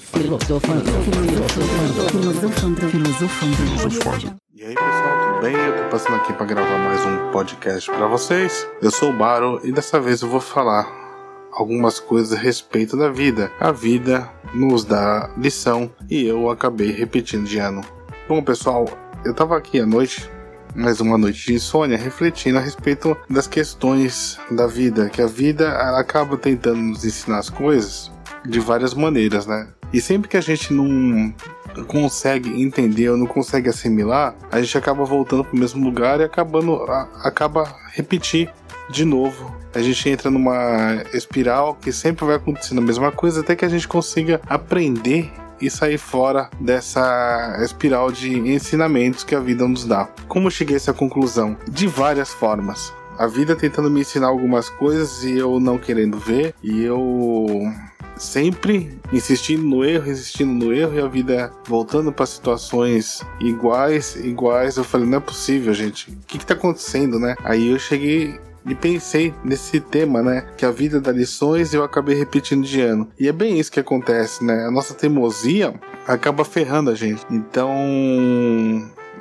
Filosofando. Filosofando. Filosofando. E aí pessoal, tudo bem? Eu tô passando aqui para gravar mais um podcast para vocês. Eu sou o Baro e dessa vez eu vou falar algumas coisas a respeito da vida. A vida nos dá lição e eu acabei repetindo de ano. Bom pessoal, eu tava aqui à noite mais uma noite de insônia, refletindo a respeito das questões da vida, que a vida acaba tentando nos ensinar as coisas de várias maneiras, né? E sempre que a gente não consegue entender ou não consegue assimilar, a gente acaba voltando para o mesmo lugar e acabando a, acaba repetir de novo. A gente entra numa espiral que sempre vai acontecendo a mesma coisa até que a gente consiga aprender e sair fora dessa espiral de ensinamentos que a vida nos dá. Como cheguei a essa conclusão? De várias formas. A vida tentando me ensinar algumas coisas e eu não querendo ver, e eu sempre insistindo no erro, insistindo no erro e a vida voltando para situações iguais, iguais. Eu falei, não é possível, gente. O que, que tá acontecendo, né? Aí eu cheguei e pensei nesse tema, né? Que a vida dá lições e eu acabei repetindo de ano. E é bem isso que acontece, né? A nossa teimosia acaba ferrando a gente. Então,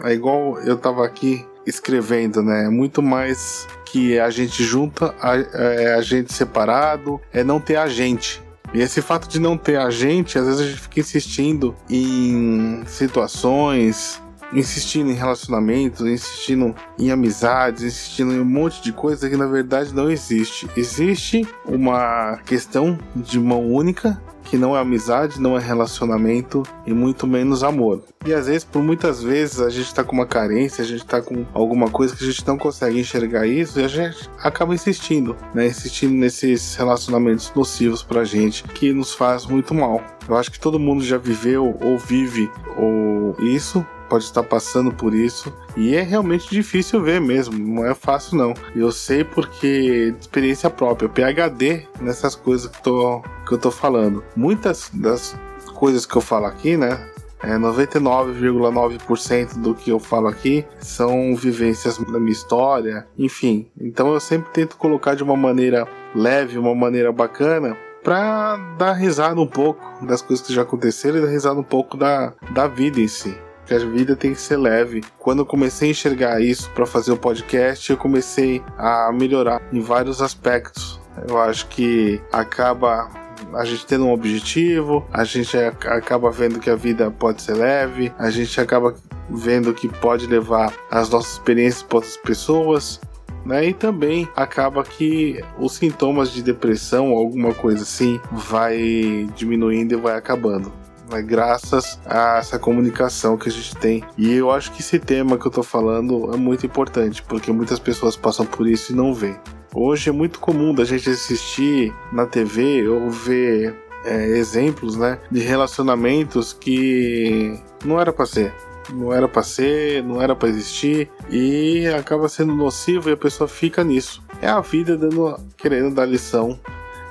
é igual eu tava aqui escrevendo, né? É muito mais que a gente junta, a, é, a gente separado, é não ter a gente. E esse fato de não ter a gente, às vezes a gente fica insistindo em situações, insistindo em relacionamentos, insistindo em amizades, insistindo em um monte de coisa que na verdade não existe. Existe uma questão de mão única que não é amizade, não é relacionamento e muito menos amor. E às vezes, por muitas vezes, a gente tá com uma carência, a gente tá com alguma coisa que a gente não consegue enxergar isso e a gente acaba insistindo, né? Insistindo nesses relacionamentos nocivos pra gente que nos faz muito mal. Eu acho que todo mundo já viveu ou vive ou isso pode estar passando por isso. E é realmente difícil ver mesmo, não é fácil não. Eu sei porque experiência própria, PhD nessas coisas que, tô, que eu tô falando. Muitas das coisas que eu falo aqui, né? É 99,9% do que eu falo aqui são vivências da minha história, enfim. Então eu sempre tento colocar de uma maneira leve, uma maneira bacana, para dar risada um pouco das coisas que já aconteceram e dar risada um pouco da, da vida em si que a vida tem que ser leve. Quando eu comecei a enxergar isso para fazer o podcast, eu comecei a melhorar em vários aspectos. Eu acho que acaba a gente tendo um objetivo, a gente acaba vendo que a vida pode ser leve, a gente acaba vendo que pode levar as nossas experiências para outras pessoas. Né? E também acaba que os sintomas de depressão, alguma coisa assim, vai diminuindo e vai acabando né, graças a essa comunicação que a gente tem. E eu acho que esse tema que eu tô falando é muito importante, porque muitas pessoas passam por isso e não vê. Hoje é muito comum da gente assistir na TV ou ver é, exemplos né, de relacionamentos que não era para ser. Não era para ser, não era para existir e acaba sendo nocivo e a pessoa fica nisso. É a vida dando, querendo dar lição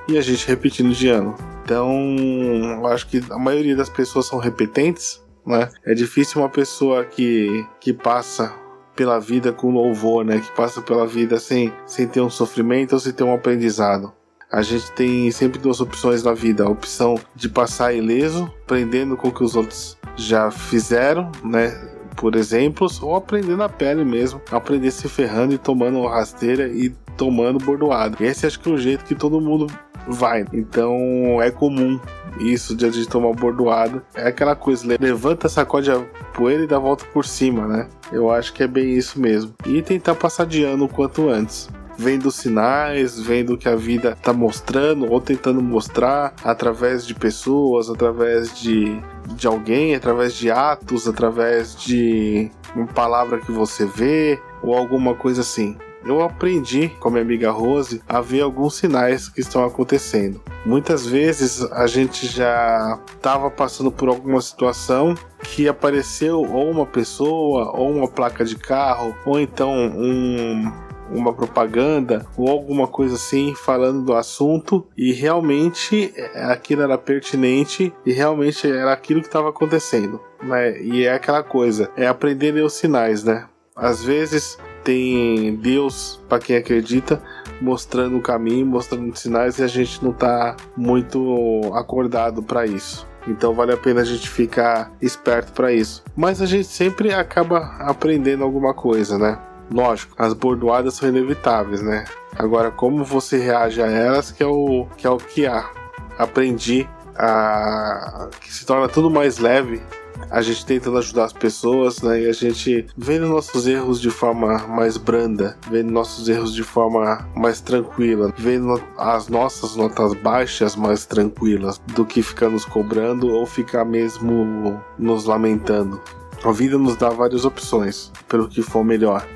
e a gente repetindo de ano. Então, acho que a maioria das pessoas são repetentes, né? É difícil uma pessoa que, que passa pela vida com louvor, né? Que passa pela vida sem, sem ter um sofrimento ou sem ter um aprendizado. A gente tem sempre duas opções na vida: a opção de passar ileso, aprendendo com o que os outros já fizeram, né? Por exemplos, ou aprender na pele mesmo, aprender se ferrando e tomando rasteira e tomando bordoado. Esse acho que é o jeito que todo mundo vai. Então é comum isso de a gente tomar bordoada. É aquela coisa, levanta, sacode a poeira e dá a volta por cima, né? Eu acho que é bem isso mesmo. E tentar passar de ano o quanto antes vendo sinais, vendo o que a vida está mostrando ou tentando mostrar através de pessoas, através de, de alguém, através de atos, através de uma palavra que você vê ou alguma coisa assim eu aprendi com a minha amiga Rose a ver alguns sinais que estão acontecendo. Muitas vezes a gente já estava passando por alguma situação que apareceu ou uma pessoa, ou uma placa de carro, ou então um, uma propaganda ou alguma coisa assim falando do assunto e realmente é, aquilo era pertinente e realmente era aquilo que estava acontecendo, né? E é aquela coisa, é aprender a os sinais, né? Às vezes tem Deus, para quem acredita, mostrando o caminho, mostrando sinais e a gente não tá muito acordado para isso. Então vale a pena a gente ficar esperto para isso. Mas a gente sempre acaba aprendendo alguma coisa, né? Lógico, as bordoadas são inevitáveis, né? Agora, como você reage a elas que é o que, é o que há. Aprendi a que se torna tudo mais leve a gente tentando ajudar as pessoas, né? E a gente vendo nossos erros de forma mais branda, vendo nossos erros de forma mais tranquila, vendo as nossas notas baixas mais tranquilas, do que ficar nos cobrando ou ficar mesmo nos lamentando. A vida nos dá várias opções, pelo que for melhor.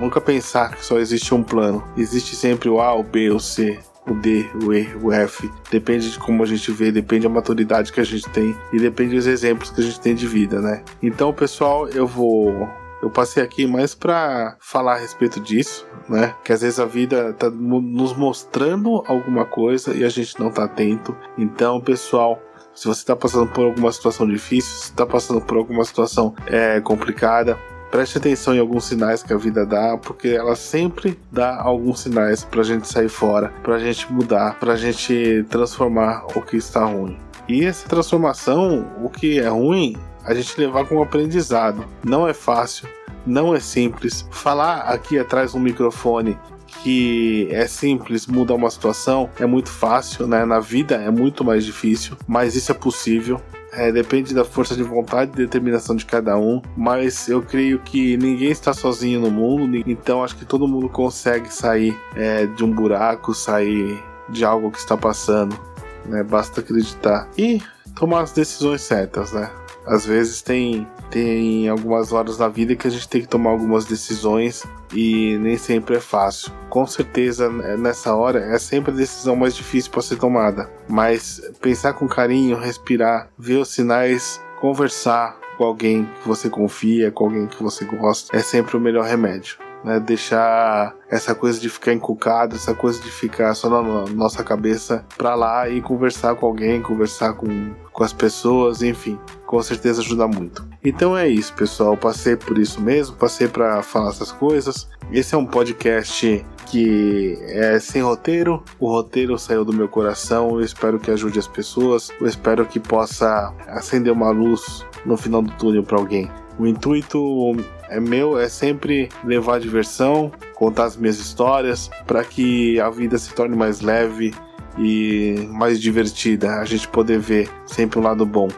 Nunca pensar que só existe um plano. Existe sempre o A, o B, o C o D, o E, o F. Depende de como a gente vê, depende da maturidade que a gente tem e depende dos exemplos que a gente tem de vida, né? Então, pessoal, eu vou eu passei aqui mais para falar a respeito disso, né? Que às vezes a vida tá nos mostrando alguma coisa e a gente não tá atento. Então, pessoal, se você está passando por alguma situação difícil, se está passando por alguma situação é, complicada, preste atenção em alguns sinais que a vida dá, porque ela sempre dá alguns sinais pra gente sair fora, pra gente mudar, pra gente transformar o que está ruim. E essa transformação, o que é ruim, a gente levar como aprendizado. Não é fácil, não é simples. Falar aqui atrás do microfone que é simples, muda uma situação, é muito fácil, né? Na vida é muito mais difícil, mas isso é possível. É, depende da força de vontade e determinação de cada um, mas eu creio que ninguém está sozinho no mundo, então acho que todo mundo consegue sair é, de um buraco, sair de algo que está passando, né? Basta acreditar e tomar as decisões certas, né? Às vezes tem tem algumas horas na vida que a gente tem que tomar algumas decisões e nem sempre é fácil. Com certeza, é, nessa hora é sempre a decisão mais difícil para ser tomada, mas pensar com carinho, respirar, ver os sinais, conversar com alguém que você confia, com alguém que você gosta, é sempre o melhor remédio. Né, deixar essa coisa de ficar encucado, essa coisa de ficar só na nossa cabeça pra lá e conversar com alguém, conversar com, com as pessoas, enfim, com certeza ajuda muito. Então é isso, pessoal. Passei por isso mesmo, passei para falar essas coisas. Esse é um podcast que é sem roteiro. O roteiro saiu do meu coração. Eu espero que ajude as pessoas. Eu espero que possa acender uma luz no final do túnel para alguém. O intuito é meu é sempre levar diversão, contar as minhas histórias para que a vida se torne mais leve e mais divertida. A gente poder ver sempre o um lado bom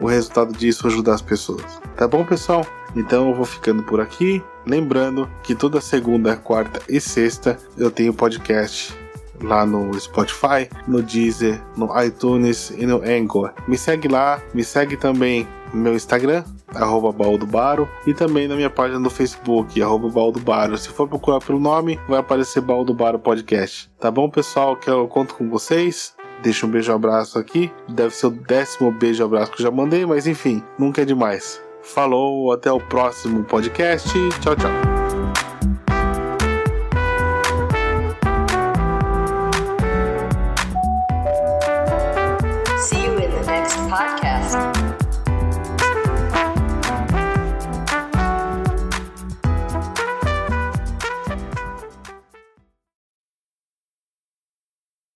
o resultado disso ajudar as pessoas. Tá bom, pessoal? Então eu vou ficando por aqui. Lembrando que toda segunda, quarta e sexta eu tenho podcast lá no Spotify, no Deezer, no iTunes e no Anchor. Me segue lá, me segue também no meu Instagram, arroba Baldobaro, e também na minha página no Facebook, arroba Baldobaro. Se for procurar pelo nome, vai aparecer Baldobaro Podcast. Tá bom, pessoal? Que eu conto com vocês. Deixa um beijo abraço aqui. Deve ser o décimo beijo abraço que eu já mandei, mas enfim, nunca é demais. Falou, até o próximo podcast. Tchau, tchau.